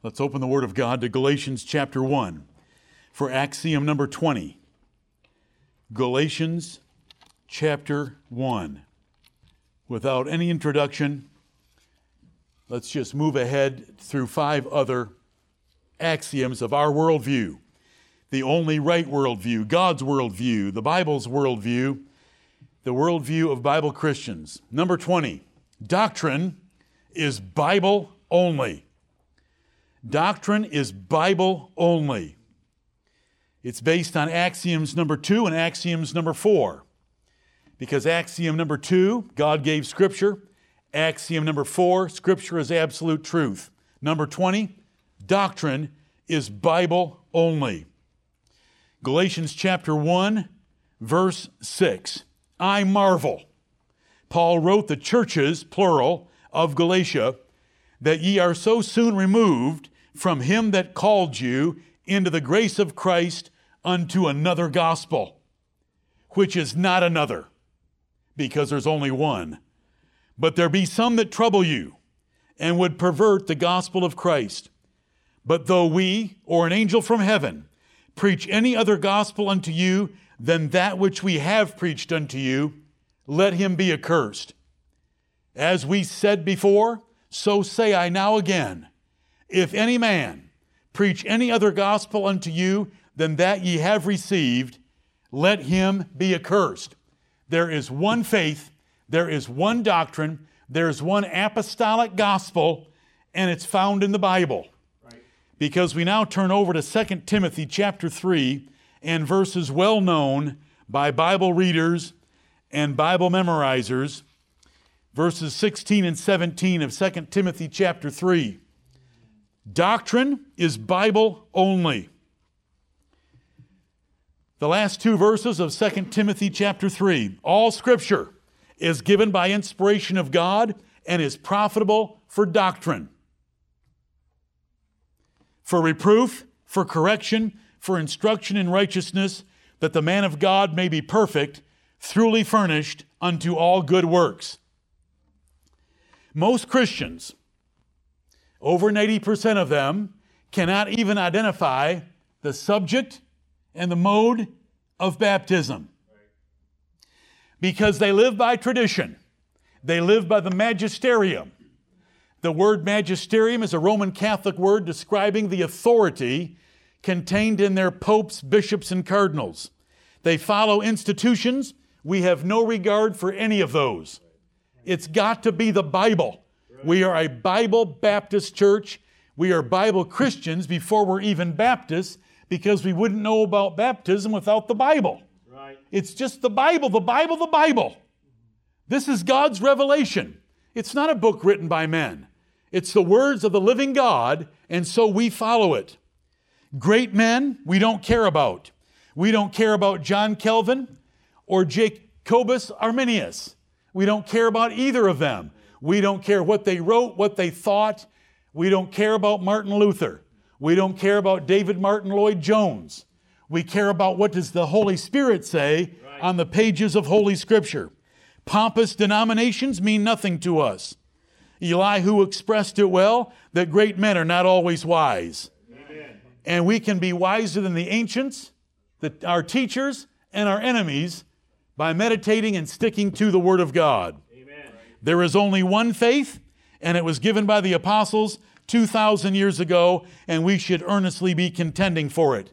Let's open the Word of God to Galatians chapter 1 for axiom number 20. Galatians chapter 1. Without any introduction, let's just move ahead through five other axioms of our worldview the only right worldview, God's worldview, the Bible's worldview, the worldview of Bible Christians. Number 20, doctrine is Bible only. Doctrine is Bible only. It's based on axioms number two and axioms number four. Because axiom number two, God gave Scripture. Axiom number four, Scripture is absolute truth. Number 20, doctrine is Bible only. Galatians chapter 1, verse 6. I marvel. Paul wrote the churches, plural, of Galatia, that ye are so soon removed from him that called you into the grace of Christ unto another gospel, which is not another, because there's only one. But there be some that trouble you and would pervert the gospel of Christ. But though we, or an angel from heaven, preach any other gospel unto you than that which we have preached unto you, let him be accursed. As we said before, so say I now again if any man preach any other gospel unto you than that ye have received, let him be accursed. There is one faith, there is one doctrine, there's one apostolic gospel, and it's found in the Bible. Right. Because we now turn over to 2 Timothy chapter 3 and verses well known by Bible readers and Bible memorizers, verses 16 and 17 of 2 Timothy chapter 3. Doctrine is Bible only. The last two verses of 2 Timothy chapter 3. All scripture is given by inspiration of God and is profitable for doctrine, for reproof, for correction, for instruction in righteousness, that the man of God may be perfect, truly furnished unto all good works. Most Christians over 80% of them cannot even identify the subject and the mode of baptism because they live by tradition. They live by the magisterium. The word magisterium is a Roman Catholic word describing the authority contained in their popes, bishops, and cardinals. They follow institutions. We have no regard for any of those. It's got to be the Bible. We are a Bible Baptist church. We are Bible Christians before we're even Baptists because we wouldn't know about baptism without the Bible. Right. It's just the Bible, the Bible, the Bible. This is God's revelation. It's not a book written by men. It's the words of the living God, and so we follow it. Great men we don't care about. We don't care about John Calvin or Jacobus Arminius. We don't care about either of them. We don't care what they wrote, what they thought. We don't care about Martin Luther. We don't care about David Martyn Lloyd-Jones. We care about what does the Holy Spirit say right. on the pages of Holy Scripture. Pompous denominations mean nothing to us. Elihu expressed it well that great men are not always wise. Amen. And we can be wiser than the ancients, the, our teachers, and our enemies by meditating and sticking to the Word of God. There is only one faith, and it was given by the apostles 2,000 years ago, and we should earnestly be contending for it.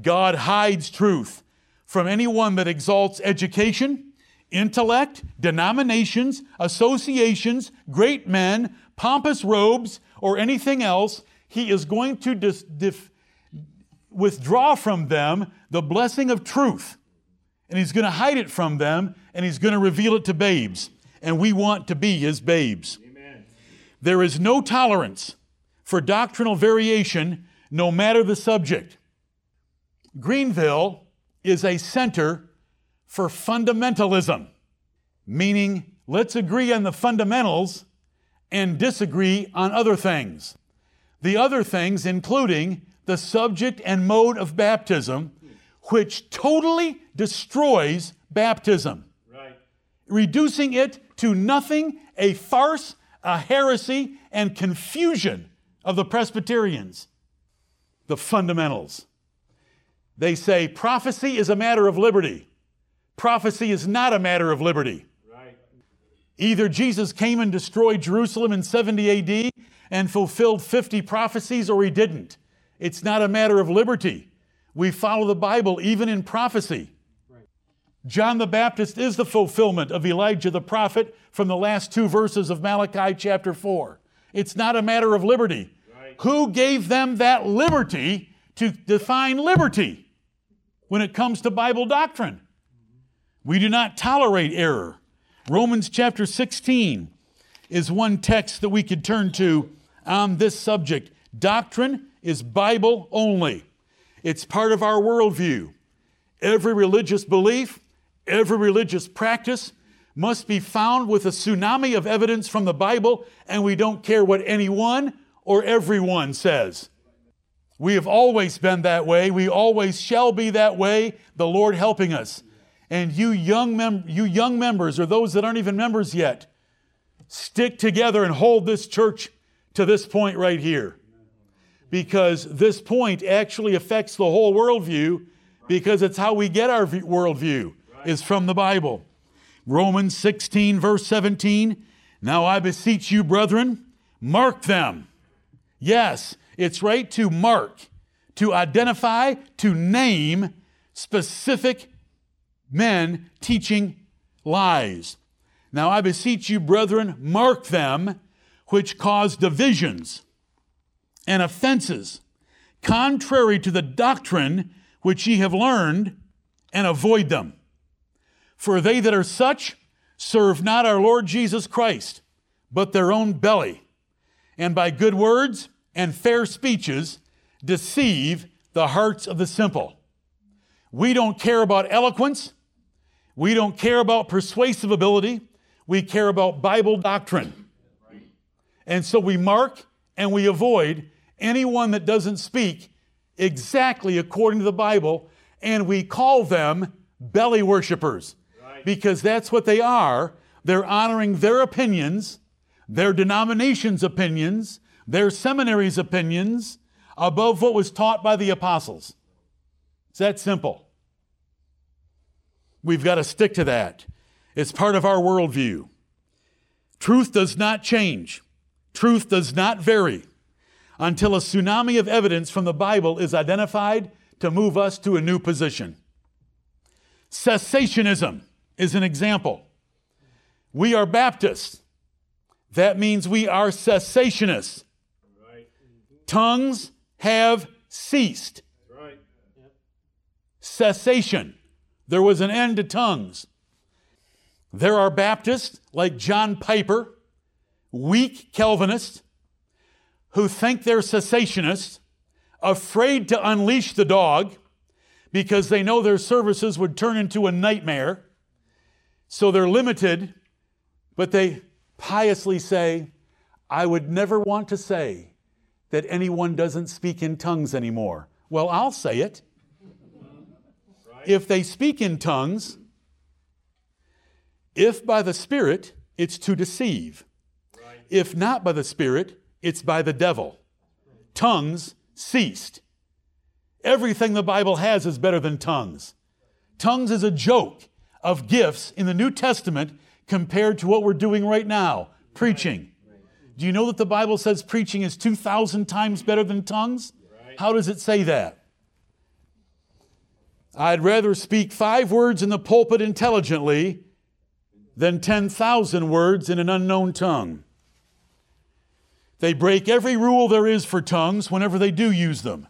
God hides truth from anyone that exalts education, intellect, denominations, associations, great men, pompous robes, or anything else. He is going to dis- dif- withdraw from them the blessing of truth. And he's going to hide it from them, and he's going to reveal it to babes and we want to be his babes. Amen. There is no tolerance for doctrinal variation, no matter the subject. Greenville is a center for fundamentalism, meaning let's agree on the fundamentals and disagree on other things. The other things, including the subject and mode of baptism, which totally destroys baptism, right. reducing it to nothing, a farce, a heresy, and confusion of the Presbyterians? The fundamentals. They say prophecy is a matter of liberty. Prophecy is not a matter of liberty. Right. Either Jesus came and destroyed Jerusalem in 70 AD and fulfilled 50 prophecies, or he didn't. It's not a matter of liberty. We follow the Bible even in prophecy. John the Baptist is the fulfillment of Elijah the prophet from the last two verses of Malachi chapter 4. It's not a matter of liberty. Right. Who gave them that liberty to define liberty when it comes to Bible doctrine? We do not tolerate error. Romans chapter 16 is one text that we could turn to on this subject. Doctrine is Bible only. It's part of our worldview. Every religious belief Every religious practice must be found with a tsunami of evidence from the Bible, and we don't care what anyone or everyone says. We have always been that way. We always shall be that way, the Lord helping us. And you young, mem- you young members, or those that aren't even members yet, stick together and hold this church to this point right here. Because this point actually affects the whole worldview, because it's how we get our worldview is from the Bible. Romans 16, verse 17. Now I beseech you, brethren, mark them. Yes, it's right to mark, to identify, to name specific men teaching lies. Now I beseech you, brethren, mark them which cause divisions and offenses, contrary to the doctrine which ye have learned, and avoid them. For they that are such serve not our Lord Jesus Christ, but their own belly, and by good words and fair speeches deceive the hearts of the simple. We don't care about eloquence. We don't care about persuasive ability. We care about Bible doctrine. And so we mark and we avoid anyone that doesn't speak exactly according to the Bible, and we call them belly because that's what they are. They're honoring their opinions, their denomination's opinions, their seminary's opinions above what was taught by the apostles. It's that simple. We've got to stick to that. It's part of our worldview. Truth does not change, truth does not vary until a tsunami of evidence from the Bible is identified to move us to a new position. Cessationism is an example. We are Baptists. That means we are cessationists. Right. Tongues have ceased. Right. Yep. Cessation. There was an end to tongues. There are Baptists like John Piper, weak Calvinists, who think they're cessationists, afraid to unleash the dog because they know their services would turn into a nightmare. So they're limited, but they piously say, I would never want to say that anyone doesn't speak in tongues anymore. Well, I'll say it. If they speak in tongues, if by the Spirit, it's to deceive. If not by the Spirit, it's by the devil. Tongues ceased. Everything the Bible has is better than tongues. Tongues is a joke of gifts in the New Testament compared to what we're doing right now preaching. Do you know that the Bible says preaching is 2,000 times better than tongues? How does it say that? I'd rather speak five words in the pulpit intelligently than 10,000 words in an unknown tongue. They break every rule there is for tongues whenever they do use them.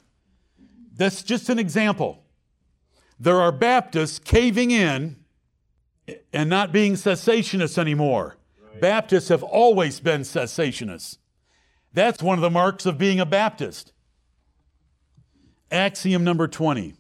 That's just an example. There are Baptists caving in and not being cessationists anymore. Right. Baptists have always been cessationists. That's one of the marks of being a Baptist. Axiom number 20.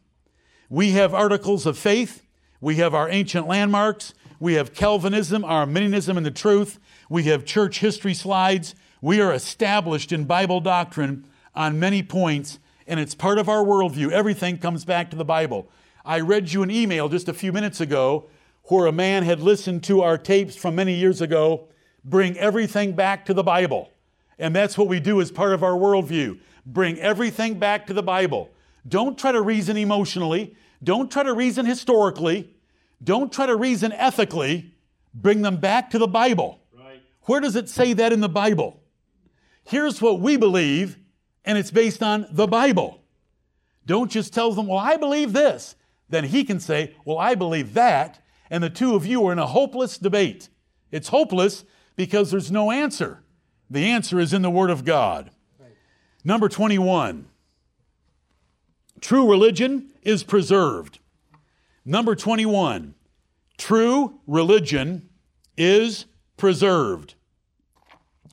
We have articles of faith, we have our ancient landmarks, we have Calvinism, Arminianism, and the truth, we have church history slides. We are established in Bible doctrine on many points, and it's part of our worldview. Everything comes back to the Bible. I read you an email just a few minutes ago where a man had listened to our tapes from many years ago bring everything back to the Bible And that's what we do as part of our worldview. Bring everything back to the Bible. Don't try to reason emotionally. Don't try to reason historically. Don't try to reason ethically. Bring them back to the Bible. Right. Where does it say that in the Bible? Here's what we believe, and it's based on the Bible. Don't just tell them, well, I believe this. Then he can say, well, I believe that. And the two of you are in a hopeless debate. It's hopeless because there's no answer. The answer is in the Word of God. Right. Number 21 true religion is preserved. Number 21 true religion is preserved.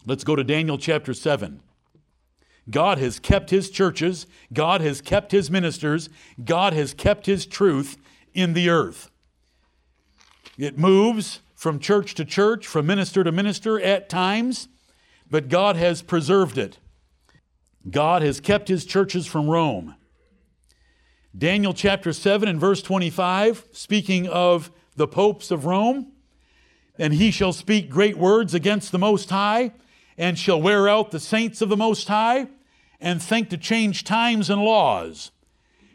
Let's go to Daniel chapter 7. God has kept his churches, God has kept his ministers, God has kept his truth in the earth. It moves from church to church, from minister to minister at times, but God has preserved it. God has kept his churches from Rome. Daniel chapter 7 and verse 25, speaking of the popes of Rome, and he shall speak great words against the Most High, and shall wear out the saints of the Most High, and think to change times and laws.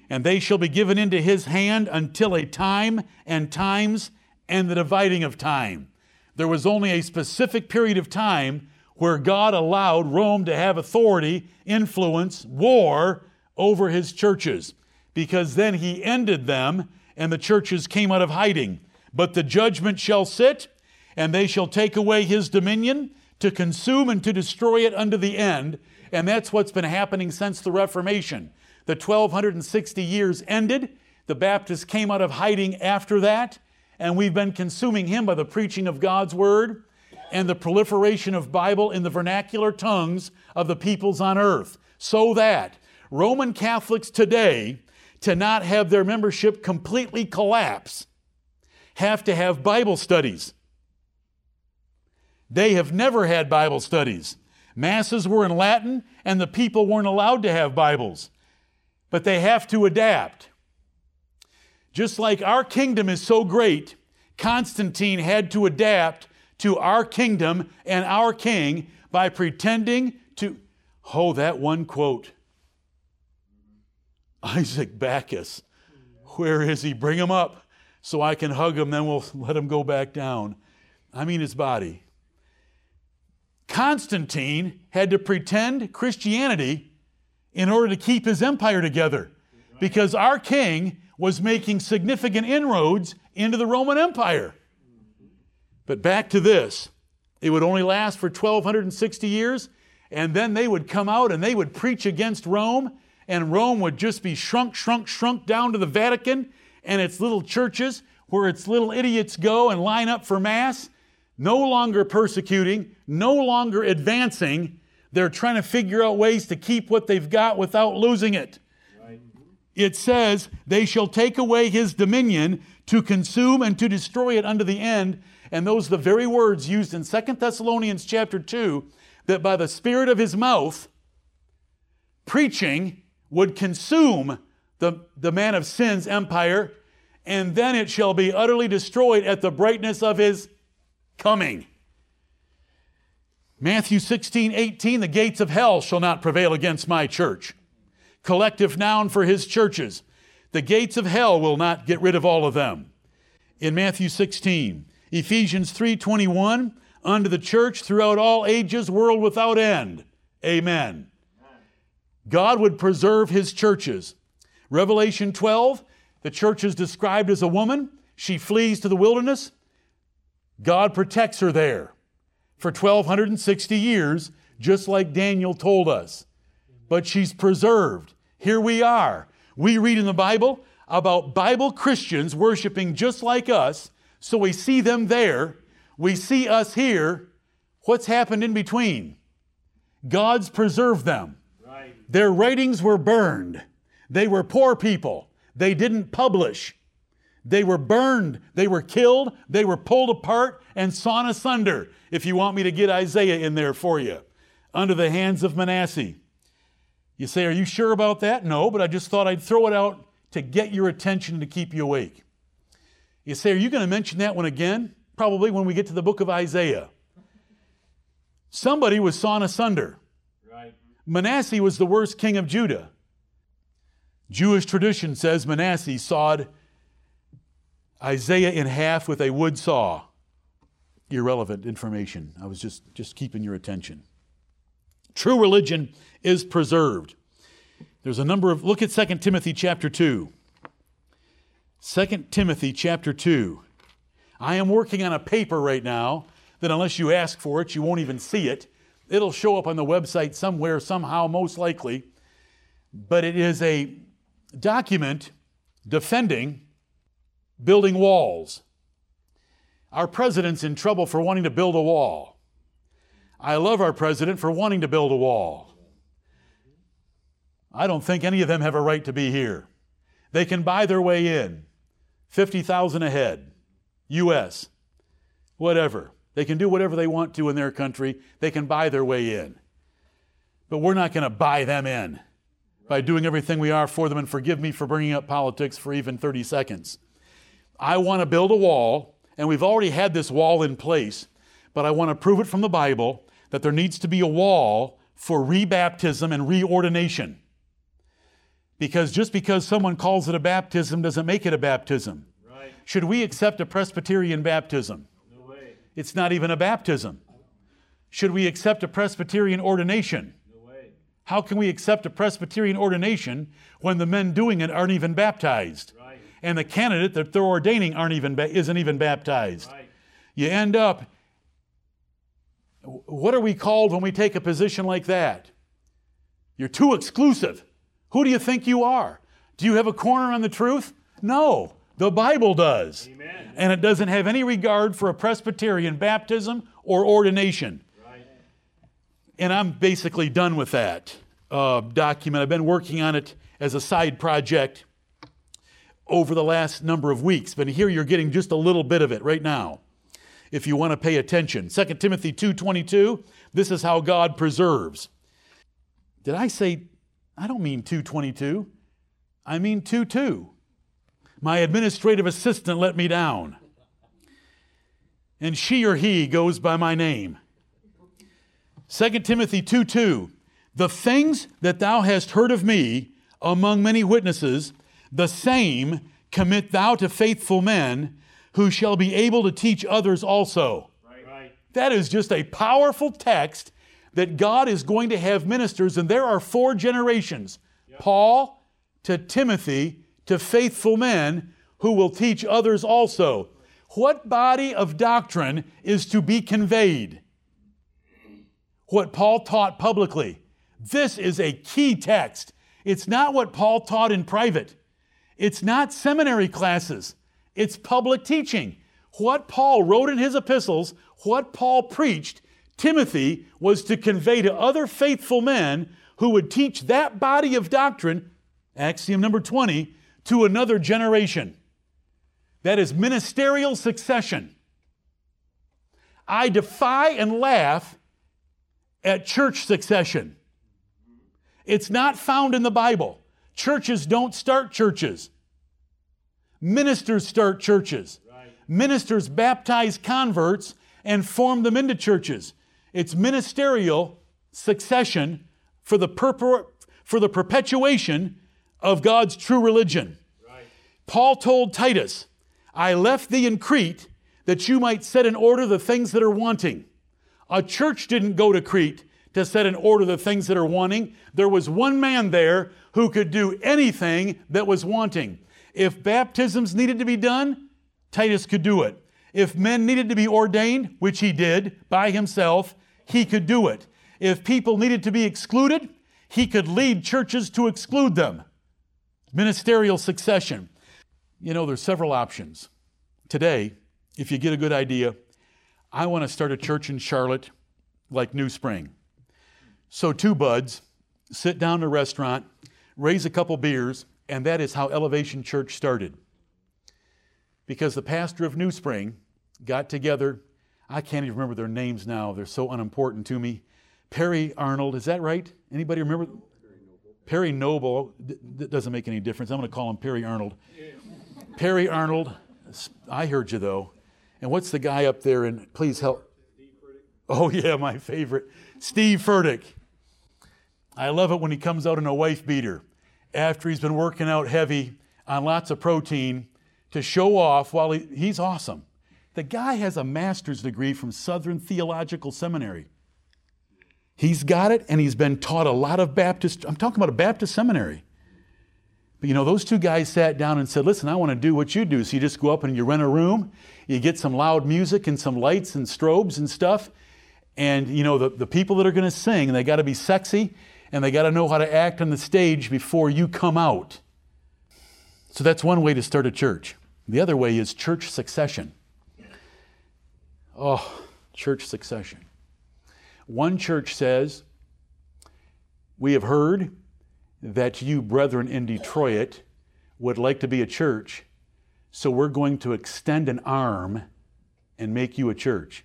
And they shall be given into his hand until a time and times and the dividing of time. There was only a specific period of time where God allowed Rome to have authority, influence, war over his churches, because then he ended them and the churches came out of hiding. But the judgment shall sit, and they shall take away his dominion to consume and to destroy it unto the end. And that's what's been happening since the Reformation. The 1260 years ended. The Baptists came out of hiding after that, and we've been consuming him by the preaching of God's word and the proliferation of Bible in the vernacular tongues of the peoples on earth. So that Roman Catholics today, to not have their membership completely collapse, have to have Bible studies. They have never had Bible studies. Masses were in Latin, and the people weren't allowed to have Bibles. But they have to adapt. Just like our kingdom is so great, Constantine had to adapt to our kingdom and our king by pretending to. Oh, that one quote. Isaac Backus. Where is he? Bring him up so I can hug him, then we'll let him go back down. I mean, his body. Constantine had to pretend Christianity in order to keep his empire together because our king was making significant inroads into the Roman Empire. But back to this it would only last for 1260 years, and then they would come out and they would preach against Rome, and Rome would just be shrunk, shrunk, shrunk down to the Vatican and its little churches where its little idiots go and line up for Mass, no longer persecuting, no longer advancing. They're trying to figure out ways to keep what they've got without losing it. It says, They shall take away his dominion to consume and to destroy it unto the end. And those are the very words used in Second Thessalonians chapter 2 that by the Spirit of his mouth, preaching would consume the, the man of sin's empire, and then it shall be utterly destroyed at the brightness of his coming. Matthew 16, 18, the gates of hell shall not prevail against my church. Collective noun for his churches. The gates of hell will not get rid of all of them. In Matthew 16, Ephesians 3:21, unto the church throughout all ages, world without end. Amen. God would preserve his churches. Revelation 12, the church is described as a woman. She flees to the wilderness. God protects her there for 1260 years, just like Daniel told us. But she's preserved. Here we are. We read in the Bible about Bible Christians worshiping just like us, so we see them there. We see us here. What's happened in between? God's preserved them. Right. Their writings were burned. They were poor people. They didn't publish. They were burned, they were killed, they were pulled apart and sawn asunder, if you want me to get Isaiah in there for you, under the hands of Manasseh. You say, Are you sure about that? No, but I just thought I'd throw it out to get your attention to keep you awake. You say, Are you going to mention that one again? Probably when we get to the book of Isaiah. Somebody was sawn asunder. Right. Manasseh was the worst king of Judah. Jewish tradition says Manasseh sawed Isaiah in half with a wood saw. Irrelevant information. I was just, just keeping your attention. True religion is preserved. There's a number of look at 2 Timothy chapter 2. 2 Timothy chapter 2. I am working on a paper right now that unless you ask for it, you won't even see it. It'll show up on the website somewhere, somehow, most likely. But it is a document defending building walls. Our president's in trouble for wanting to build a wall. I love our president for wanting to build a wall. I don't think any of them have a right to be here. They can buy their way in. 50,000 a head. US. Whatever. They can do whatever they want to in their country. They can buy their way in. But we're not going to buy them in by doing everything we are for them. And forgive me for bringing up politics for even 30 seconds. I want to build a wall, and we've already had this wall in place, but I want to prove it from the Bible that there needs to be a wall for rebaptism and reordination. Because just because someone calls it a baptism doesn't make it a baptism. Right. Should we accept a Presbyterian baptism? No way. It's not even a baptism. Should we accept a Presbyterian ordination? No way. How can we accept a Presbyterian ordination when the men doing it aren't even baptized? Right. And the candidate that they're ordaining aren't even isn't even baptized. Right. You end up what are we called when we take a position like that? You're too exclusive. Who do you think you are? Do you have a corner on the truth? No, the Bible does. Amen. And it doesn't have any regard for a Presbyterian baptism or ordination. Right. And I'm basically done with that uh, document. I've been working on it as a side project over the last number of weeks, but here you're getting just a little bit of it right now if you want to pay attention. 2 Timothy 2:22, this is how God preserves. Did I say I don't mean 222. I mean 22. My administrative assistant let me down. And she or he goes by my name. 2 Timothy 2 2. The things that thou hast heard of me among many witnesses, the same commit thou to faithful men who shall be able to teach others also. Right. That is just a powerful text that God is going to have ministers, and there are four generations yep. Paul to Timothy to faithful men who will teach others also. What body of doctrine is to be conveyed? What Paul taught publicly. This is a key text. It's not what Paul taught in private. It's not seminary classes. It's public teaching. What Paul wrote in his epistles, what Paul preached, Timothy was to convey to other faithful men who would teach that body of doctrine, axiom number 20, to another generation. That is ministerial succession. I defy and laugh at church succession. It's not found in the Bible. Churches don't start churches. Ministers start churches. Right. Ministers baptize converts and form them into churches. It's ministerial succession for the, for the perpetuation of God's true religion. Right. Paul told Titus, I left thee in Crete that you might set in order the things that are wanting. A church didn't go to Crete to set in order the things that are wanting. There was one man there who could do anything that was wanting. If baptisms needed to be done, Titus could do it. If men needed to be ordained, which he did by himself, he could do it. If people needed to be excluded, he could lead churches to exclude them. Ministerial succession. You know, there's several options. Today, if you get a good idea, I want to start a church in Charlotte like New Spring. So, two buds sit down in a restaurant, raise a couple beers, and that is how Elevation Church started. Because the pastor of New Spring got together I can't even remember their names now. They're so unimportant to me. Perry Arnold, is that right? Anybody remember? Perry Noble. That doesn't make any difference. I'm going to call him Perry Arnold. Perry Arnold. I heard you though. And what's the guy up there? And please help. Oh yeah, my favorite, Steve Furtick. I love it when he comes out in a wife beater after he's been working out heavy on lots of protein to show off while he, he's awesome. The guy has a master's degree from Southern Theological Seminary. He's got it and he's been taught a lot of Baptist, I'm talking about a Baptist seminary. But you know, those two guys sat down and said, Listen, I want to do what you do. So you just go up and you rent a room, you get some loud music and some lights and strobes and stuff. And you know, the, the people that are going to sing, they got to be sexy and they got to know how to act on the stage before you come out. So that's one way to start a church. The other way is church succession. Oh, church succession. One church says, We have heard that you, brethren in Detroit, would like to be a church, so we're going to extend an arm and make you a church.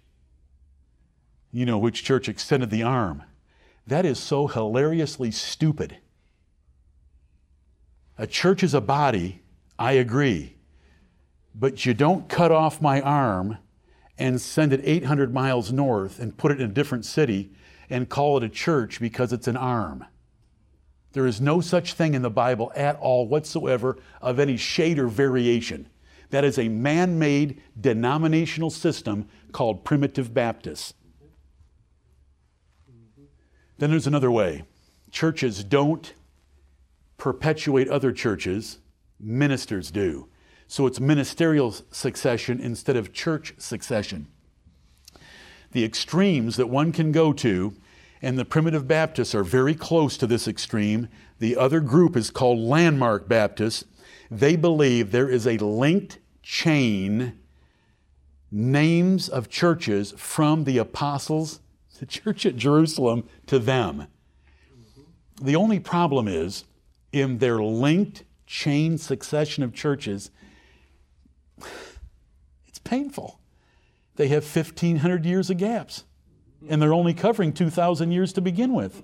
You know which church extended the arm? That is so hilariously stupid. A church is a body, I agree, but you don't cut off my arm and send it 800 miles north and put it in a different city and call it a church because it's an arm. There is no such thing in the Bible at all whatsoever of any shade or variation. That is a man made denominational system called primitive Baptists. Then there's another way churches don't perpetuate other churches, ministers do. So it's ministerial succession instead of church succession. The extremes that one can go to, and the primitive Baptists are very close to this extreme. The other group is called Landmark Baptists. They believe there is a linked chain names of churches from the apostles the church at Jerusalem to them. The only problem is in their linked chain succession of churches, painful. They have 1,500 years of gaps, and they're only covering 2,000 years to begin with.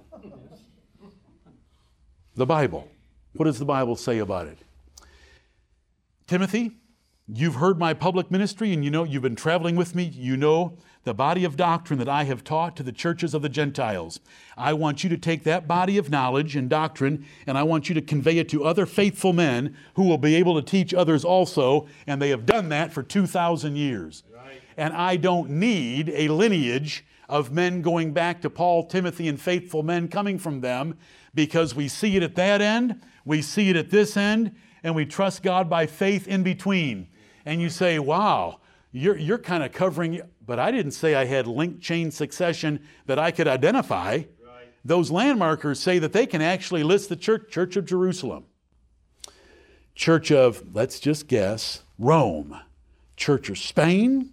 The Bible. What does the Bible say about it? Timothy, you've heard my public ministry and you know you've been traveling with me. You know the body of doctrine that I have taught to the churches of the Gentiles. I want you to take that body of knowledge and doctrine and I want you to convey it to other faithful men who will be able to teach others also, and they have done that for 2,000 years. Right. And I don't need a lineage of men going back to Paul, Timothy, and faithful men coming from them because we see it at that end, we see it at this end, and we trust God by faith in between. And you say, wow, you're, you're kind of covering, but I didn't say I had link chain succession that I could identify. Right. Those landmarkers say that they can actually list the church, Church of Jerusalem, Church of, let's just guess, Rome, Church of Spain,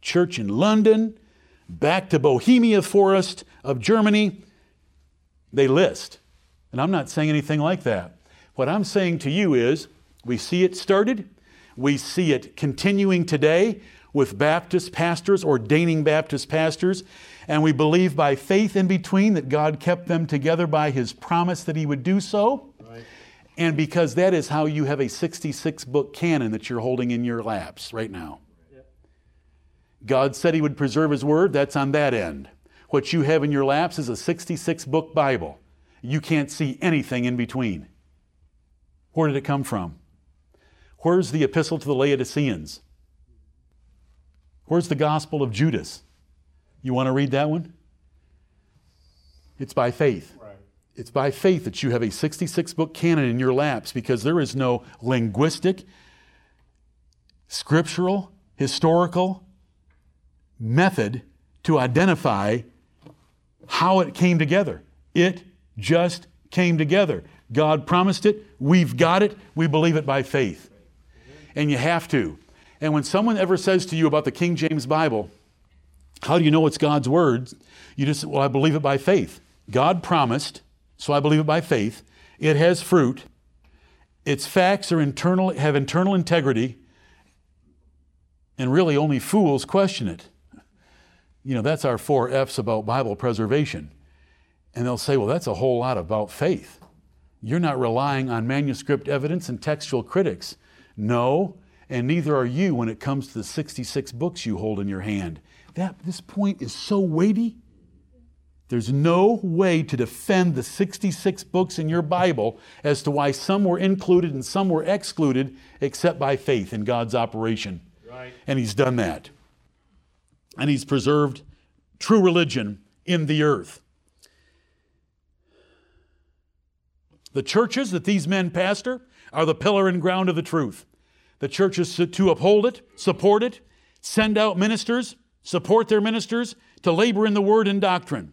Church in London, back to Bohemia Forest of Germany. They list. And I'm not saying anything like that. What I'm saying to you is we see it started, we see it continuing today with Baptist pastors, ordaining Baptist pastors, and we believe by faith in between that God kept them together by His promise that He would do so. Right. And because that is how you have a 66 book canon that you're holding in your laps right now. God said He would preserve His word, that's on that end. What you have in your laps is a 66 book Bible. You can't see anything in between. Where did it come from? Where's the epistle to the Laodiceans? Where's the Gospel of Judas? You want to read that one? It's by faith. Right. It's by faith that you have a 66 book canon in your laps because there is no linguistic, scriptural, historical method to identify how it came together. It just came together. God promised it. We've got it. We believe it by faith and you have to. And when someone ever says to you about the King James Bible, how do you know it's God's word? You just, say, well, I believe it by faith. God promised, so I believe it by faith. It has fruit. Its facts are internal, have internal integrity, and really only fools question it. You know, that's our four F's about Bible preservation. And they'll say, well, that's a whole lot about faith. You're not relying on manuscript evidence and textual critics. No, and neither are you when it comes to the 66 books you hold in your hand. That, this point is so weighty. There's no way to defend the 66 books in your Bible as to why some were included and some were excluded except by faith in God's operation. Right. And He's done that. And He's preserved true religion in the earth. The churches that these men pastor are the pillar and ground of the truth. The church is to uphold it, support it, send out ministers, support their ministers to labor in the word and doctrine.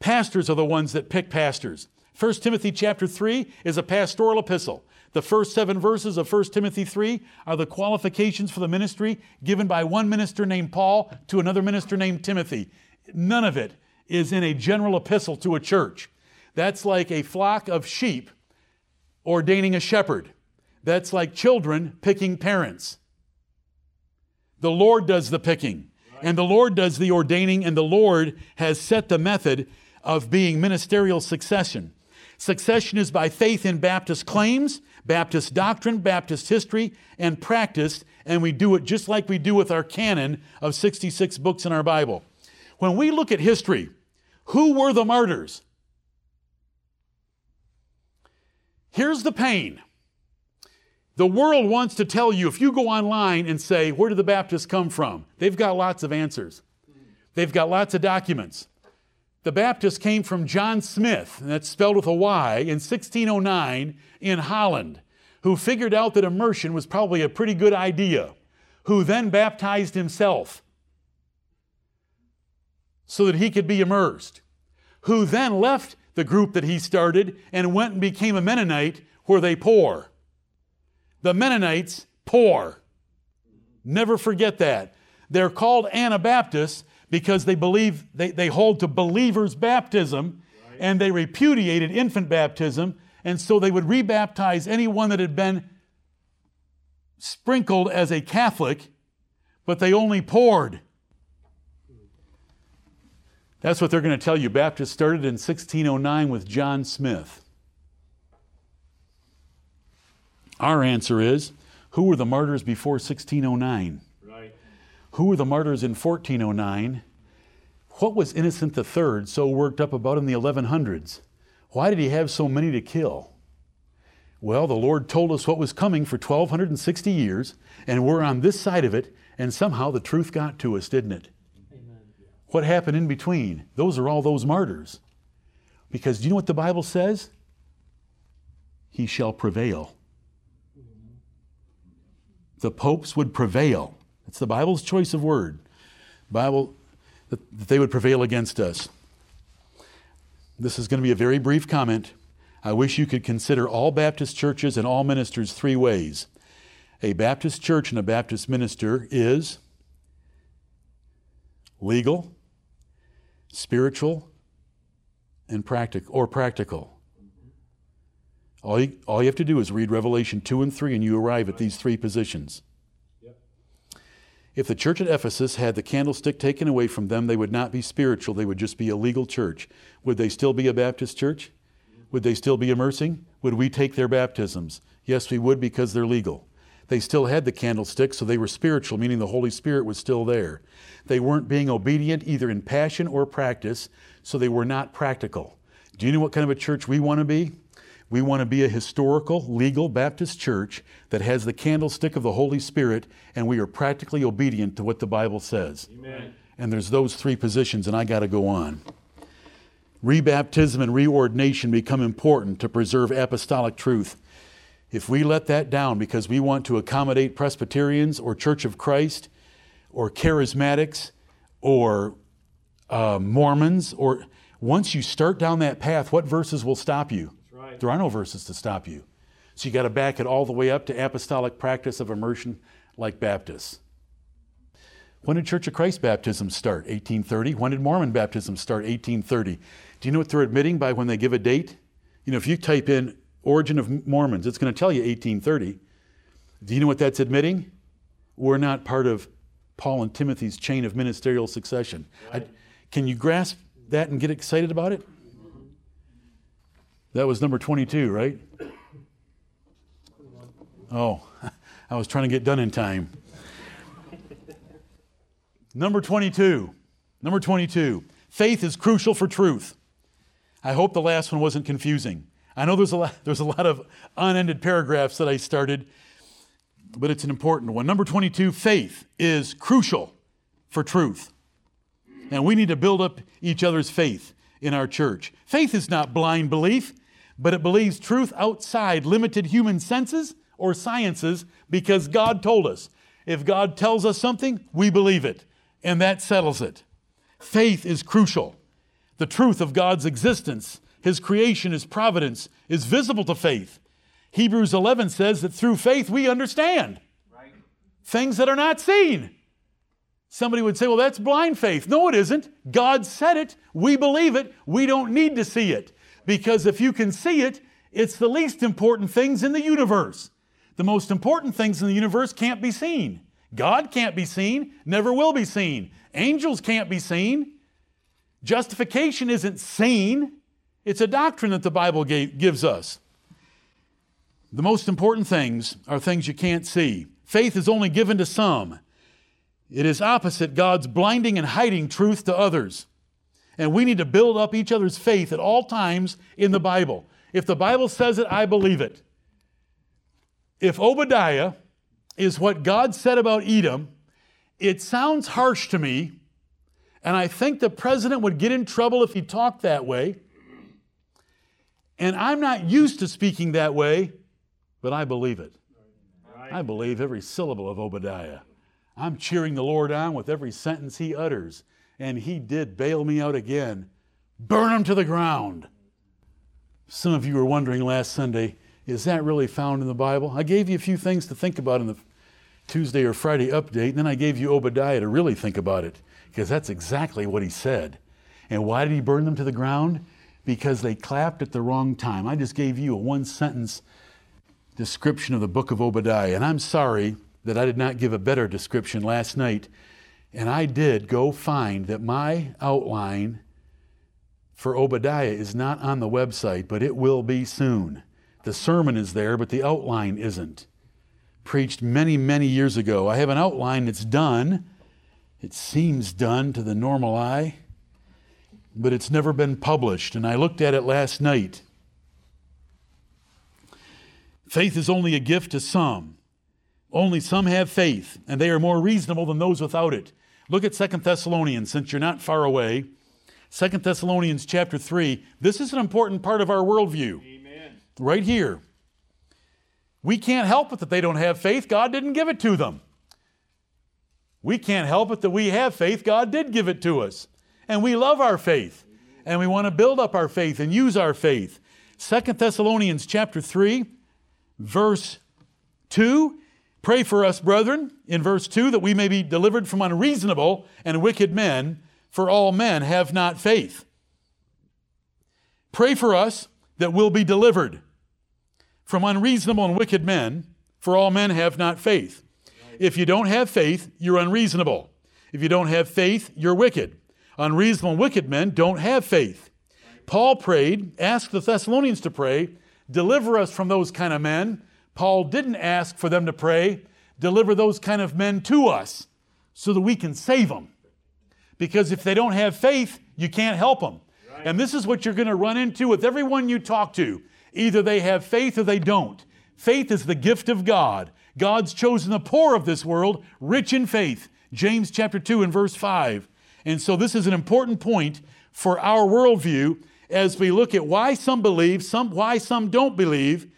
Pastors are the ones that pick pastors. 1 Timothy chapter 3 is a pastoral epistle. The first seven verses of 1 Timothy 3 are the qualifications for the ministry given by one minister named Paul to another minister named Timothy. None of it is in a general epistle to a church. That's like a flock of sheep ordaining a shepherd. That's like children picking parents. The Lord does the picking, and the Lord does the ordaining, and the Lord has set the method of being ministerial succession. Succession is by faith in Baptist claims, Baptist doctrine, Baptist history, and practice, and we do it just like we do with our canon of 66 books in our Bible. When we look at history, who were the martyrs? Here's the pain. The world wants to tell you if you go online and say, Where did the Baptists come from? They've got lots of answers. They've got lots of documents. The Baptist came from John Smyth, and that's spelled with a Y, in 1609 in Holland, who figured out that immersion was probably a pretty good idea, who then baptized himself so that he could be immersed, who then left the group that he started and went and became a Mennonite where they pour. The Mennonites pour. Never forget that. They're called Anabaptists because they believe they, they hold to believers' baptism right. and they repudiated infant baptism, and so they would rebaptize anyone that had been sprinkled as a Catholic, but they only poured. That's what they're going to tell you. Baptists started in 1609 with John Smyth. Our answer is who were the martyrs before 1609? Right. Who were the martyrs in 1409? What was Innocent III so worked up about in the 1100s? Why did he have so many to kill? Well, the Lord told us what was coming for 1260 years, and we're on this side of it, and somehow the truth got to us, didn't it? Amen. What happened in between? Those are all those martyrs. Because do you know what the Bible says? He shall prevail. The popes would prevail. It's the Bible's choice of word. Bible that, they would prevail against us. This is going to be a very brief comment. I wish you could consider all Baptist churches and all ministers three ways. A Baptist church and a Baptist minister is legal, spiritual, and practical or practical. All you, all you have to do is read Revelation 2 and 3 and you arrive at these three positions. If the church at Ephesus had the candlestick taken away from them, they would not be spiritual, they would just be a legal church. Would they still be a Baptist church? Would they still be immersing? Would we take their baptisms? Yes, we would because they're legal. They still had the candlestick, so they were spiritual, meaning the Holy Spirit was still there. They weren't being obedient either in passion or practice, so they were not practical. Do you know what kind of a church we want to be? We want to be a historical, legal Baptist church that has the candlestick of the Holy Spirit and we are practically obedient to what the Bible says. Amen. And there's those three positions, and I got to go on. Rebaptism and reordination become important to preserve apostolic truth. If we let that down because we want to accommodate Presbyterians or Church of Christ or charismatics or uh, Mormons, or once you start down that path, what verses will stop you? Right. There are no verses to stop you. So you got to back it all the way up to apostolic practice of immersion like Baptists. When did Church of Christ baptism start? 1830. When did Mormon baptism start? 1830. Do you know what they're admitting by when they give a date? You know, if you type in origin of Mormons, it's going to tell you 1830. Do you know what that's admitting? We're not part of Paul and Timothy's chain of ministerial succession. Right. I, can you grasp that and get excited about it? That was number 22, right? Oh, I was trying to get done in time. number 22. Number 22. faith is crucial for truth. I hope the last one wasn't confusing. I know there's a lot, there's a lot of unended paragraphs that I started, but it's an important one. Number 22, faith is crucial for truth. And we need to build up each other's faith in our church. Faith is not blind belief, but it believes truth outside limited human senses or sciences because God told us. If God tells us something, we believe it, and that settles it. Faith is crucial. The truth of God's existence, His creation, His providence is visible to faith. Hebrews 11 says that through faith we understand right. things that are not seen. Somebody would say, well, that's blind faith. No, it isn't. God said it. We believe it. We don't need to see it. Because if you can see it, it's the least important things in the universe. The most important things in the universe can't be seen. God can't be seen, never will be seen. Angels can't be seen. Justification isn't seen, it's a doctrine that the Bible gave, gives us. The most important things are things you can't see. Faith is only given to some. It is opposite God's blinding and hiding truth to others. And we need to build up each other's faith at all times in the Bible. If the Bible says it, I believe it. If Obadiah is what God said about Edom, it sounds harsh to me, and I think the president would get in trouble if he talked that way. And I'm not used to speaking that way, but I believe it. I believe every syllable of Obadiah. I'm cheering the Lord on with every sentence he utters. And he did bail me out again. Burn him to the ground. Some of you were wondering last Sunday, is that really found in the Bible? I gave you a few things to think about in the Tuesday or Friday update, and then I gave you Obadiah to really think about it, because that's exactly what he said. And why did he burn them to the ground? Because they clapped at the wrong time. I just gave you a one sentence description of the book of Obadiah, and I'm sorry that I did not give a better description last night. And I did go find that my outline for Obadiah is not on the website, but it will be soon. The sermon is there, but the outline isn't. Preached many, many years ago. I have an outline that's done. It seems done to the normal eye, but it's never been published. And I looked at it last night. Faith is only a gift to some. Only some have faith, and they are more reasonable than those without it. Look at Second Thessalonians, since you're not far away. Second Thessalonians chapter 3. This is an important part of our worldview. Amen. Right here. We can't help it that they don't have faith. God didn't give it to them. We can't help it that we have faith. God did give it to us. And we love our faith. And we want to build up our faith and use our faith. Second Thessalonians chapter 3, verse 2 Pray for us, brethren, in verse 2, that we may be delivered from unreasonable and wicked men, for all men have not faith. Pray for us that we'll be delivered from unreasonable and wicked men, for all men have not faith. If you don't have faith, you're unreasonable. If you don't have faith, you're wicked. Unreasonable and wicked men don't have faith. Paul prayed, asked the Thessalonians to pray, deliver us from those kind of men Paul didn't ask for them to pray, deliver those kind of men to us so that we can save them. Because if they don't have faith, you can't help them. Right. And this is what you're going to run into with everyone you talk to. Either they have faith or they don't. Faith is the gift of God. God's chosen the poor of this world, rich in faith. James chapter 2 and verse 5. And so this is an important point for our worldview as we look at why some believe, some, why some don't believe,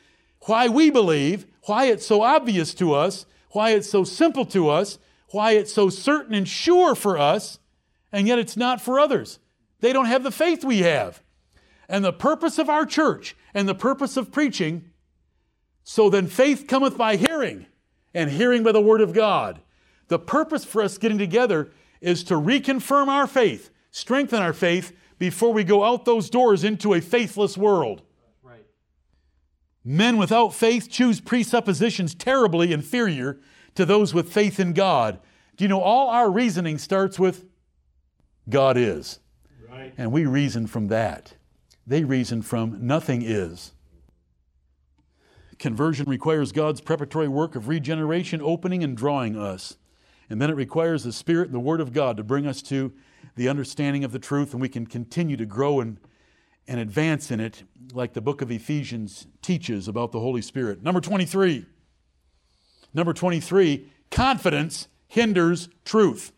why we believe, why it's so obvious to us, why it's so simple to us, why it's so certain and sure for us, and yet it's not for others. They don't have the faith we have. And the purpose of our church and the purpose of preaching, so then faith cometh by hearing, and hearing by the word of God. The purpose for us getting together is to reconfirm our faith, strengthen our faith before we go out those doors into a faithless world. Men without faith choose presuppositions terribly inferior to those with faith in God. Do you know all our reasoning starts with God is? Right. And we reason from that. They reason from nothing is. Conversion requires God's preparatory work of regeneration, opening and drawing us. And then it requires the Spirit and the Word of God to bring us to the understanding of the truth, and we can continue to grow and, and advance in it, like the book of Ephesians teaches about the Holy Spirit. Number 23. Number 23, confidence hinders truth.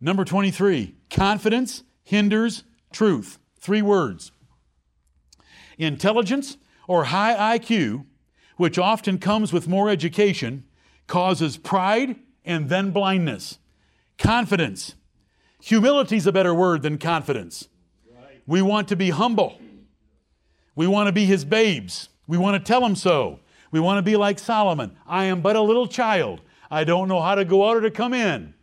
Number 23, confidence hinders truth. Three words. Intelligence or high IQ, which often comes with more education, causes pride and then blindness. Confidence. Humility is a better word than confidence. We want to be humble. We want to be his babes. We want to tell him so. We want to be like Solomon. I am but a little child. I don't know how to go out or to come in.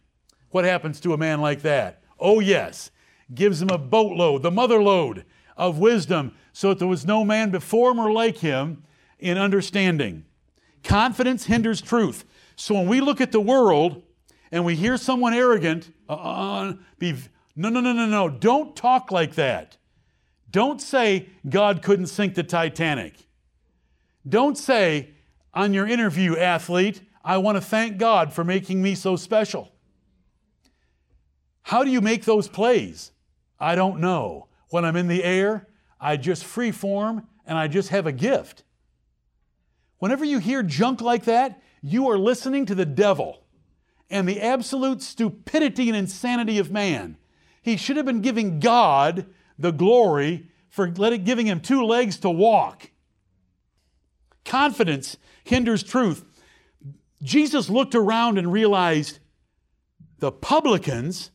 What happens to a man like that? Oh, yes. Gives him a boatload, the mother load of wisdom, so that there was no man before him or like him in understanding. Confidence hinders truth. So when we look at the world and we hear someone arrogant, uh, uh, be, no, no, no, no, no, don't talk like that. Don't say God couldn't sink the Titanic. Don't say on your interview, athlete, I want to thank God for making me so special. How do you make those plays? I don't know. When I'm in the air, I just free form and I just have a gift. Whenever you hear junk like that, you are listening to the devil and the absolute stupidity and insanity of man. He should have been giving God the glory for letting, giving him two legs to walk. Confidence hinders truth. Jesus looked around and realized the publicans,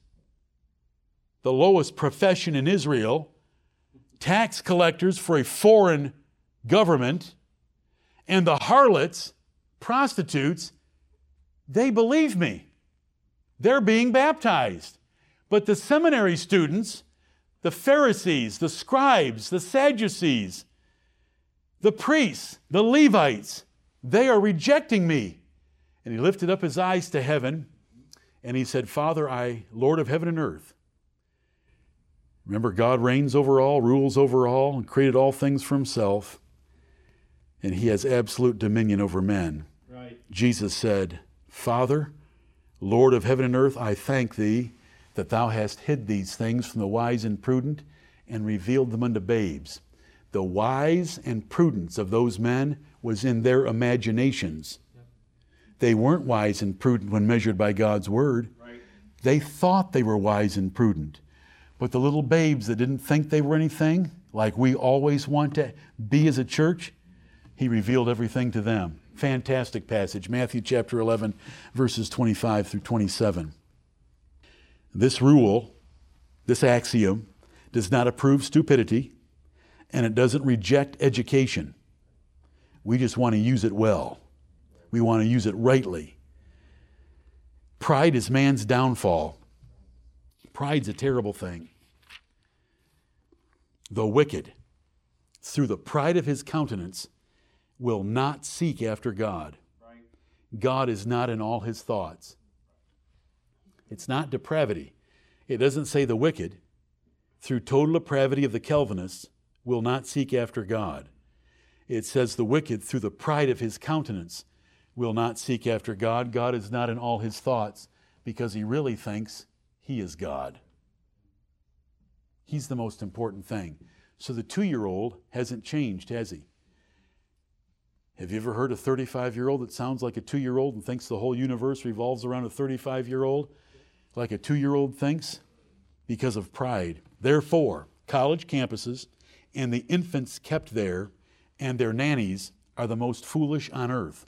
the lowest profession in Israel, tax collectors for a foreign government, and the harlots, prostitutes, they believe me. They're being baptized. But the seminary students, the Pharisees, the scribes, the Sadducees, the priests, the Levites, they are rejecting me. And he lifted up his eyes to heaven and he said, Father, I, Lord of heaven and earth, remember God reigns over all, rules over all, and created all things for himself, and he has absolute dominion over men. Right. Jesus said, Father, Lord of heaven and earth, I thank thee that thou hast hid these things from the wise and prudent and revealed them unto babes. The wise and prudence of those men was in their imaginations. They weren't wise and prudent when measured by God's word. Right. They thought they were wise and prudent. But the little babes that didn't think they were anything, like we always want to be as a church, he revealed everything to them. Fantastic passage, Matthew chapter 11, verses 25 through 27. This rule, this axiom, does not approve stupidity and it doesn't reject education. We just want to use it well. We want to use it rightly. Pride is man's downfall. Pride's a terrible thing. The wicked, through the pride of his countenance, will not seek after God. God is not in all his thoughts. It's not depravity. It doesn't say the wicked, through total depravity of the Calvinists, will not seek after God. It says the wicked, through the pride of his countenance, will not seek after God. God is not in all his thoughts because he really thinks he is God. He's the most important thing. So the two year old hasn't changed, has he? Have you ever heard a 35 year old that sounds like a two year old and thinks the whole universe revolves around a 35 year old like a two year old thinks? Because of pride. Therefore, college campuses and the infants kept there and their nannies are the most foolish on earth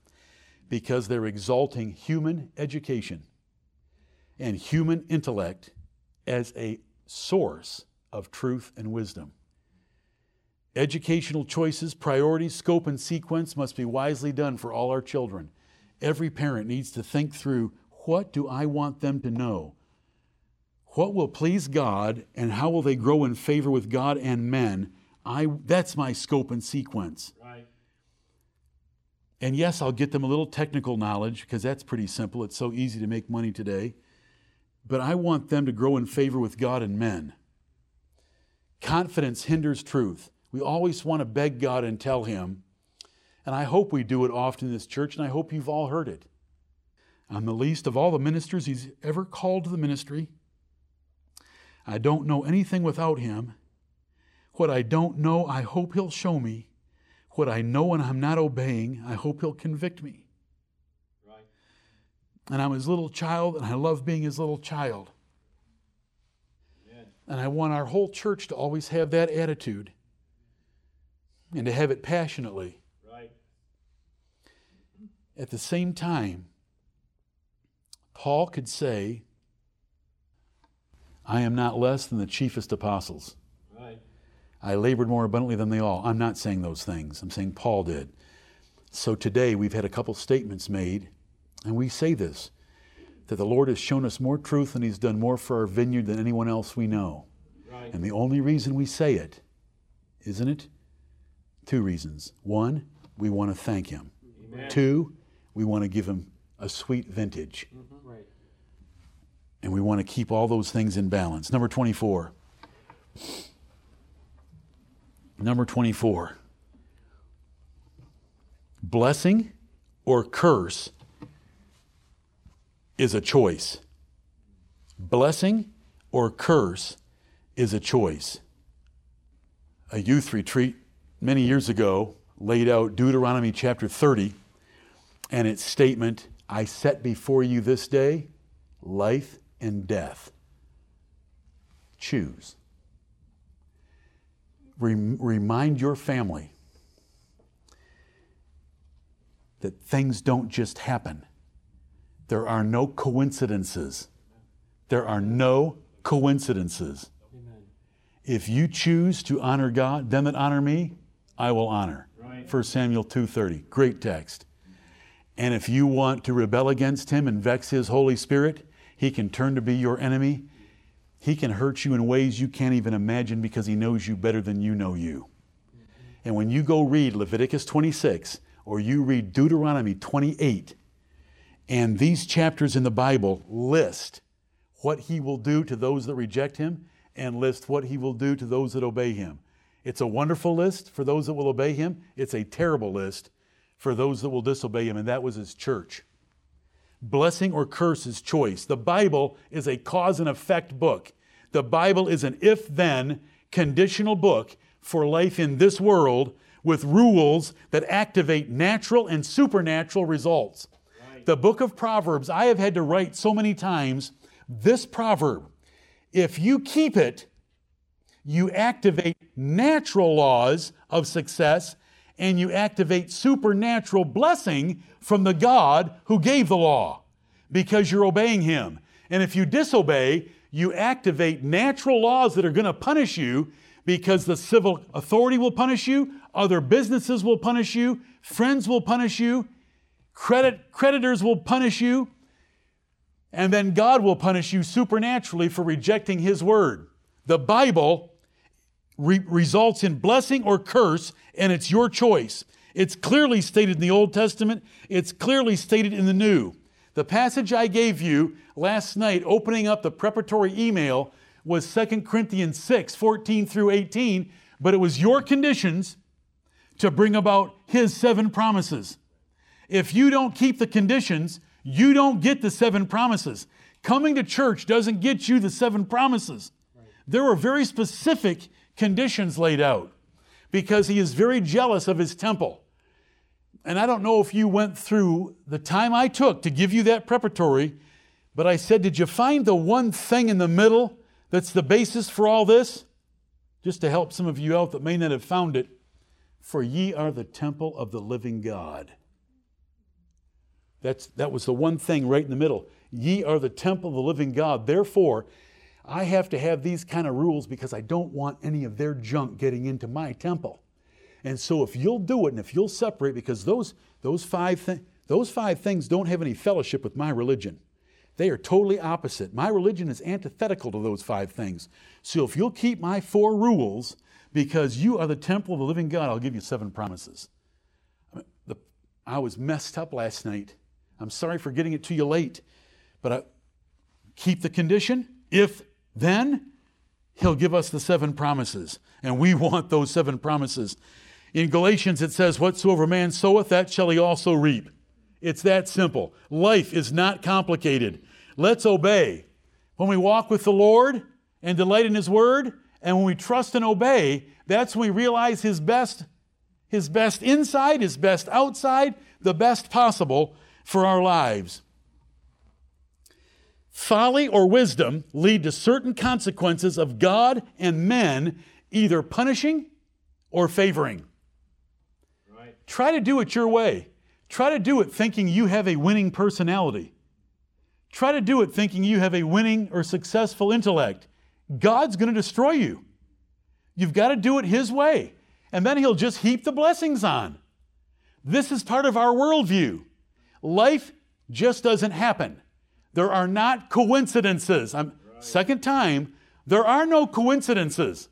because they're exalting human education and human intellect as a source of truth and wisdom. Educational choices, priorities, scope, and sequence must be wisely done for all our children. Every parent needs to think through what do I want them to know? What will please God and how will they grow in favor with God and men? I, that's my scope and sequence. Right. And yes, I'll get them a little technical knowledge because that's pretty simple. It's so easy to make money today. But I want them to grow in favor with God and men. Confidence hinders truth. We always want to beg God and tell Him. And I hope we do it often in this church, and I hope you've all heard it. I'm the least of all the ministers He's ever called to the ministry. I don't know anything without him. What I don't know, I hope he'll show me. What I know and I'm not obeying, I hope he'll convict me. Right. And I'm his little child, and I love being his little child. Amen. And I want our whole church to always have that attitude and to have it passionately. Right. At the same time, Paul could say, I am not less than the chiefest apostles. Right. I labored more abundantly than they all. I'm not saying those things. I'm saying Paul did. So today we've had a couple statements made, and we say this that the Lord has shown us more truth and He's done more for our vineyard than anyone else we know. Right. And the only reason we say it, isn't it? Two reasons. One, we want to thank Him. Amen. Two, we want to give Him a sweet vintage. Mm-hmm. Right. And we want to keep all those things in balance. Number 24. Number 24. Blessing or curse is a choice. Blessing or curse is a choice. A youth retreat many years ago laid out Deuteronomy chapter 30 and its statement I set before you this day life and death. Choose. Rem- remind your family that things don't just happen. There are no coincidences. There are no coincidences. Amen. If you choose to honor God, them that honor me, I will honor. Right. 1 Samuel 2:30. Great text. And if you want to rebel against him and vex his Holy Spirit, he can turn to be your enemy. He can hurt you in ways you can't even imagine because he knows you better than you know you. And when you go read Leviticus 26 or you read Deuteronomy 28, and these chapters in the Bible list what he will do to those that reject him and list what he will do to those that obey him. It's a wonderful list for those that will obey him. It's a terrible list for those that will disobey him, and that was his church. Blessing or curse is choice. The Bible is a cause and effect book. The Bible is an if then conditional book for life in this world with rules that activate natural and supernatural results. Right. The book of Proverbs, I have had to write so many times this proverb if you keep it, you activate natural laws of success and you activate supernatural blessing from the God who gave the law because you're obeying Him. And if you disobey, you activate natural laws that are going to punish you because the civil authority will punish you, other businesses will punish you, friends will punish you, credit creditors will punish you, and then God will punish you supernaturally for rejecting His word. The Bible re- results in blessing or curse, and it's your choice. It's clearly stated in the Old Testament, it's clearly stated in the New. The passage I gave you last night, opening up the preparatory email, was 2 Corinthians 6 14 through 18, but it was your conditions to bring about His seven promises. If you don't keep the conditions, you don't get the seven promises. Coming to church doesn't get you the seven promises. There were very specific conditions laid out because he is very jealous of his temple. And I don't know if you went through the time I took to give you that preparatory, but I said, Did you find the one thing in the middle that's the basis for all this? Just to help some of you out that may not have found it. For ye are the temple of the living God. That's, that was the one thing right in the middle. Ye are the temple of the living God. Therefore, I have to have these kind of rules because I don't want any of their junk getting into my temple. And so if you'll do it and if you'll separate, because those, those, five, those five things don't have any fellowship with my religion. They are totally opposite. My religion is antithetical to those five things. So if you'll keep my four rules, because you are the temple of the living God, I'll give you seven promises. I was messed up last night. I'm sorry for getting it to you late, but I, keep the condition. If then he'll give us the seven promises. And we want those seven promises. In Galatians, it says, Whatsoever man soweth, that shall he also reap. It's that simple. Life is not complicated. Let's obey. When we walk with the Lord, and delight in His Word, and when we trust and obey, that's when we realize His best, His best inside, His best outside, the best possible for our lives. Folly or wisdom lead to certain consequences of God and men either punishing or favoring. Right. Try to do it your way. Try to do it thinking you have a winning personality. Try to do it thinking you have a winning or successful intellect. God's going to destroy you. You've got to do it His way, and then He'll just heap the blessings on. This is part of our worldview. Life just doesn't happen. There are not coincidences. I'm, second time, there are no coincidences.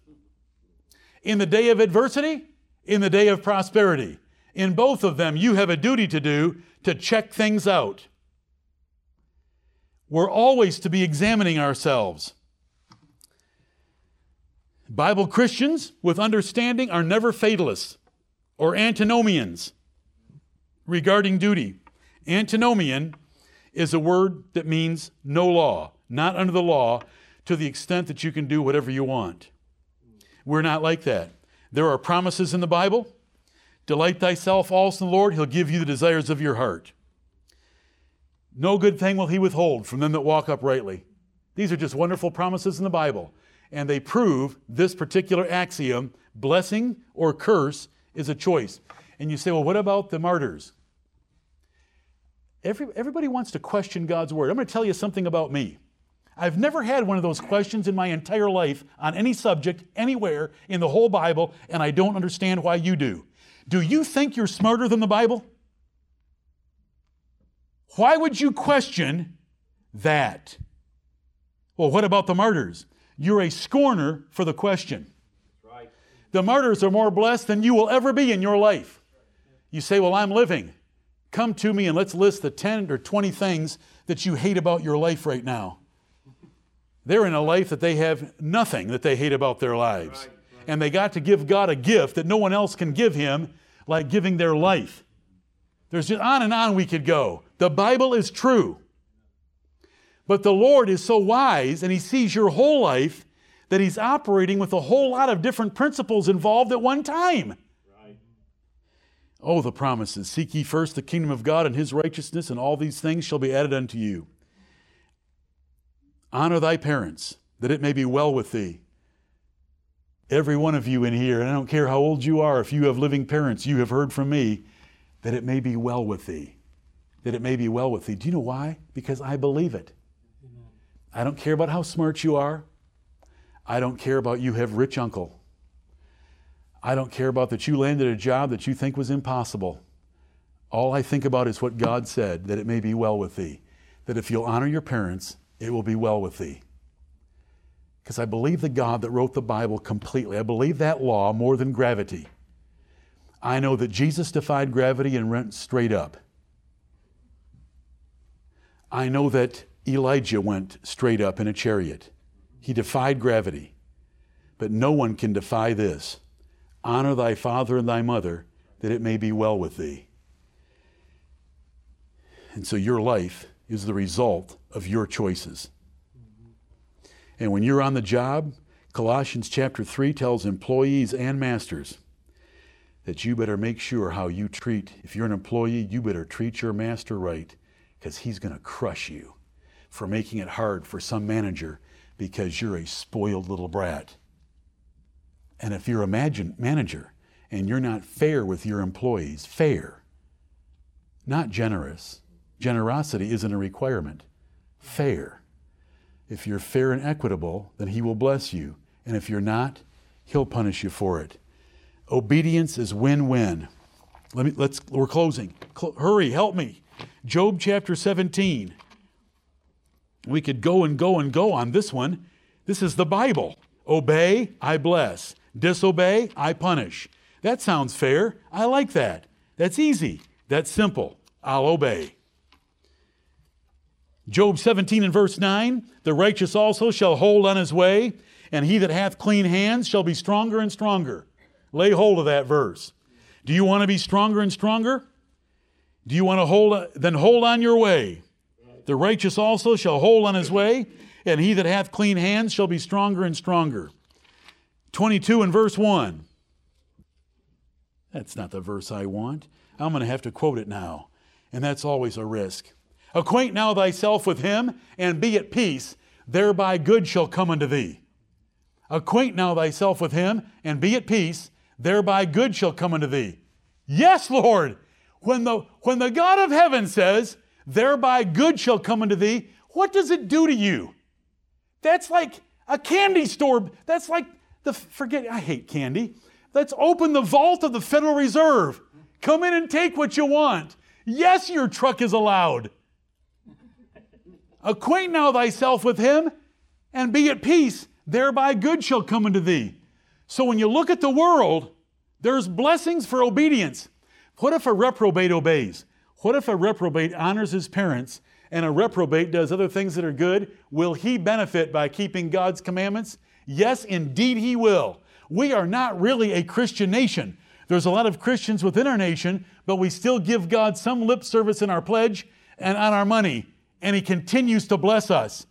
In the day of adversity, in the day of prosperity. In both of them, you have a duty to do to check things out. We're always to be examining ourselves. Bible Christians with understanding are never fatalists or antinomians regarding duty. Antinomian is a word that means no law, not under the law, to the extent that you can do whatever you want. We're not like that. There are promises in the Bible. Delight thyself also in the Lord, he'll give you the desires of your heart. No good thing will he withhold from them that walk uprightly. These are just wonderful promises in the Bible, and they prove this particular axiom blessing or curse is a choice. And you say, well, what about the martyrs? Every, everybody wants to question God's word. I'm going to tell you something about me. I've never had one of those questions in my entire life on any subject, anywhere in the whole Bible, and I don't understand why you do. Do you think you're smarter than the Bible? Why would you question that? Well, what about the martyrs? You're a scorner for the question. Right. The martyrs are more blessed than you will ever be in your life. You say, Well, I'm living. Come to me and let's list the 10 or 20 things that you hate about your life right now. They're in a life that they have nothing that they hate about their lives. And they got to give God a gift that no one else can give Him, like giving their life. There's just on and on we could go. The Bible is true. But the Lord is so wise and He sees your whole life that He's operating with a whole lot of different principles involved at one time. Oh, the promises. Seek ye first the kingdom of God and his righteousness, and all these things shall be added unto you. Honor thy parents, that it may be well with thee. Every one of you in here, and I don't care how old you are, if you have living parents, you have heard from me that it may be well with thee. That it may be well with thee. Do you know why? Because I believe it. I don't care about how smart you are. I don't care about you have rich uncle. I don't care about that you landed a job that you think was impossible. All I think about is what God said, that it may be well with thee. That if you'll honor your parents, it will be well with thee. Because I believe the God that wrote the Bible completely. I believe that law more than gravity. I know that Jesus defied gravity and went straight up. I know that Elijah went straight up in a chariot. He defied gravity. But no one can defy this Honor thy father and thy mother, that it may be well with thee. And so your life is the result of your choices. And when you're on the job, Colossians chapter 3 tells employees and masters that you better make sure how you treat, if you're an employee, you better treat your master right because he's going to crush you for making it hard for some manager because you're a spoiled little brat. And if you're a manager and you're not fair with your employees, fair, not generous, generosity isn't a requirement, fair. If you're fair and equitable, then He will bless you. And if you're not, He'll punish you for it. Obedience is win win. Let me, let's, we're closing. Cl- hurry, help me. Job chapter 17. We could go and go and go on this one. This is the Bible. Obey, I bless. Disobey, I punish. That sounds fair. I like that. That's easy. That's simple. I'll obey. Job 17 and verse 9 The righteous also shall hold on his way, and he that hath clean hands shall be stronger and stronger. Lay hold of that verse. Do you want to be stronger and stronger? Do you want to hold, then hold on your way. The righteous also shall hold on his way, and he that hath clean hands shall be stronger and stronger. 22 and verse 1. That's not the verse I want. I'm going to have to quote it now, and that's always a risk. Acquaint now thyself with him, and be at peace, thereby good shall come unto thee. Acquaint now thyself with him, and be at peace, thereby good shall come unto thee. Yes, Lord. When the, when the God of heaven says, thereby good shall come unto thee, what does it do to you? That's like a candy store. That's like the, forget, I hate candy. Let's open the vault of the Federal Reserve. Come in and take what you want. Yes, your truck is allowed. Acquaint now thyself with him and be at peace, thereby good shall come unto thee. So when you look at the world, there's blessings for obedience. What if a reprobate obeys? What if a reprobate honors his parents and a reprobate does other things that are good? Will he benefit by keeping God's commandments? Yes, indeed he will. We are not really a Christian nation. There's a lot of Christians within our nation, but we still give God some lip service in our pledge and on our money, and he continues to bless us.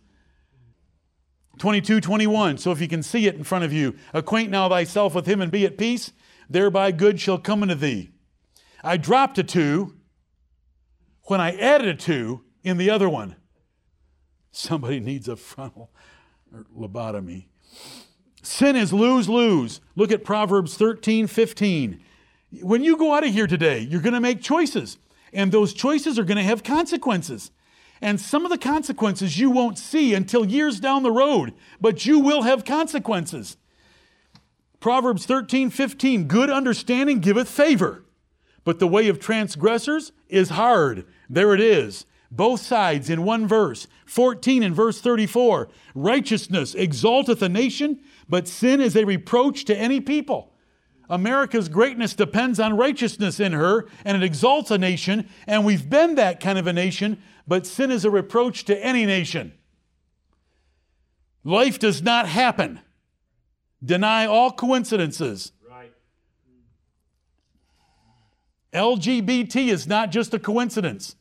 22, 21. So if you can see it in front of you, acquaint now thyself with him and be at peace, thereby good shall come unto thee. I dropped a two when I added a two in the other one. Somebody needs a frontal lobotomy. Sin is lose lose. Look at Proverbs 13 15. When you go out of here today, you're going to make choices, and those choices are going to have consequences. And some of the consequences you won't see until years down the road, but you will have consequences. Proverbs 13, 15, good understanding giveth favor, but the way of transgressors is hard. There it is. Both sides in one verse. 14 and verse 34. Righteousness exalteth a nation, but sin is a reproach to any people. America's greatness depends on righteousness in her, and it exalts a nation, and we've been that kind of a nation, but sin is a reproach to any nation. Life does not happen. Deny all coincidences. Right. LGBT is not just a coincidence.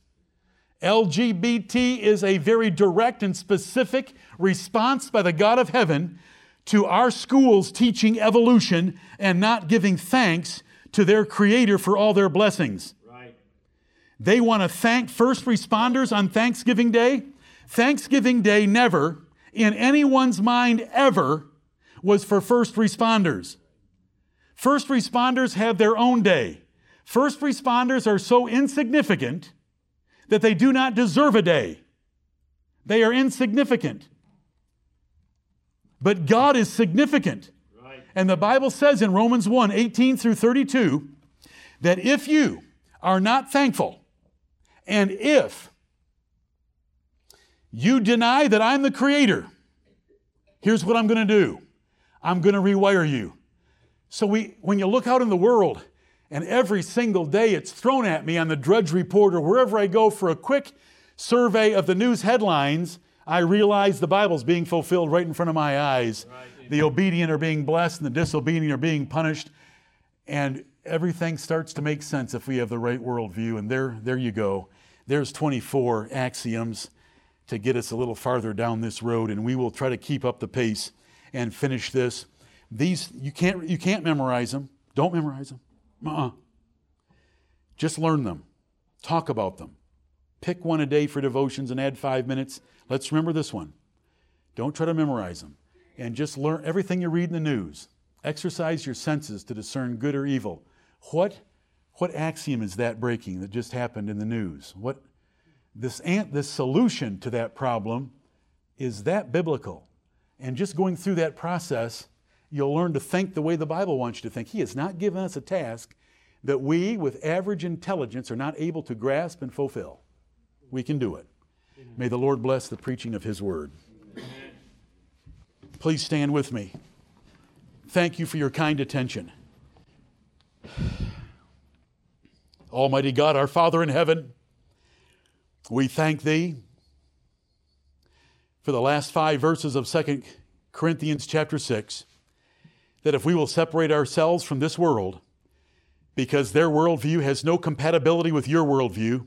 LGBT is a very direct and specific response by the God of heaven to our schools teaching evolution and not giving thanks to their Creator for all their blessings. Right. They want to thank first responders on Thanksgiving Day. Thanksgiving Day never, in anyone's mind ever, was for first responders. First responders have their own day. First responders are so insignificant that they do not deserve a day. They are insignificant. But God is significant. Right. And the Bible says in Romans 1 18 through 32 that if you are not thankful, and if you deny that I'm the creator, here's what I'm going to do I'm going to rewire you. So we, when you look out in the world, and every single day it's thrown at me on the Drudge Report or wherever I go for a quick survey of the news headlines, I realize the Bible's being fulfilled right in front of my eyes. Right. The obedient are being blessed and the disobedient are being punished. And everything starts to make sense if we have the right worldview. And there, there you go. There's 24 axioms to get us a little farther down this road, and we will try to keep up the pace and finish this. These you can't you can't memorize them. Don't memorize them. Uh-uh. Just learn them. Talk about them. Pick one a day for devotions and add five minutes. Let's remember this one. Don't try to memorize them. And just learn everything you read in the news. Exercise your senses to discern good or evil. What, what axiom is that breaking that just happened in the news? What, this, ant, this solution to that problem is that biblical. And just going through that process, you'll learn to think the way the Bible wants you to think. He has not given us a task that we, with average intelligence, are not able to grasp and fulfill. We can do it. May the Lord bless the preaching of His word. Please stand with me. Thank you for your kind attention. Almighty God, our Father in heaven, we thank Thee for the last five verses of 2 Corinthians chapter 6 that if we will separate ourselves from this world, because their worldview has no compatibility with your worldview,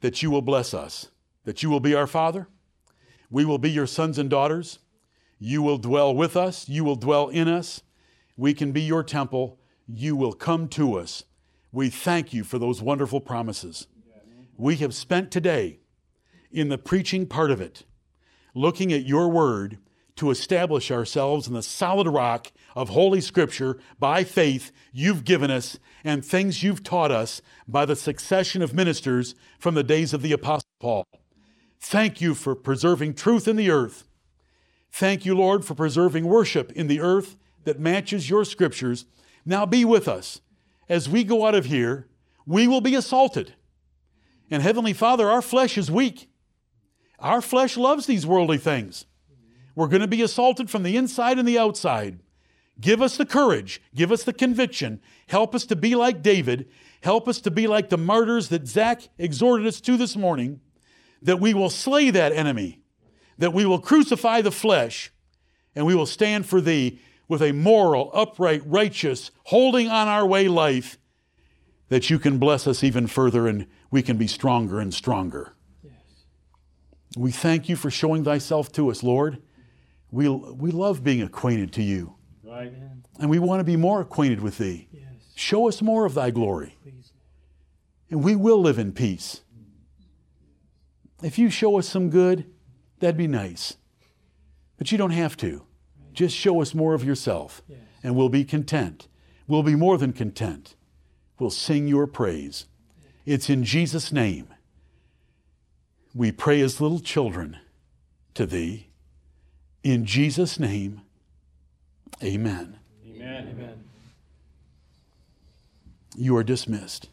that you will bless us, that you will be our Father. We will be your sons and daughters. You will dwell with us. You will dwell in us. We can be your temple. You will come to us. We thank you for those wonderful promises. We have spent today in the preaching part of it, looking at your word to establish ourselves in the solid rock of Holy Scripture by faith you've given us and things you've taught us by the succession of ministers from the days of the Apostle Paul. Thank you for preserving truth in the earth. Thank you, Lord, for preserving worship in the earth that matches your scriptures. Now be with us. As we go out of here, we will be assaulted. And Heavenly Father, our flesh is weak. Our flesh loves these worldly things. We're going to be assaulted from the inside and the outside. Give us the courage. Give us the conviction. Help us to be like David. Help us to be like the martyrs that Zach exhorted us to this morning, that we will slay that enemy, that we will crucify the flesh, and we will stand for thee with a moral, upright, righteous, holding on our way life, that you can bless us even further and we can be stronger and stronger. Yes. We thank you for showing thyself to us, Lord. We, we love being acquainted to you. And we want to be more acquainted with thee. Yes. Show us more of thy glory. Please. And we will live in peace. If you show us some good, that'd be nice. But you don't have to. Just show us more of yourself, yes. and we'll be content. We'll be more than content. We'll sing your praise. It's in Jesus' name. We pray as little children to thee. In Jesus' name, amen. Amen. Amen. You are dismissed.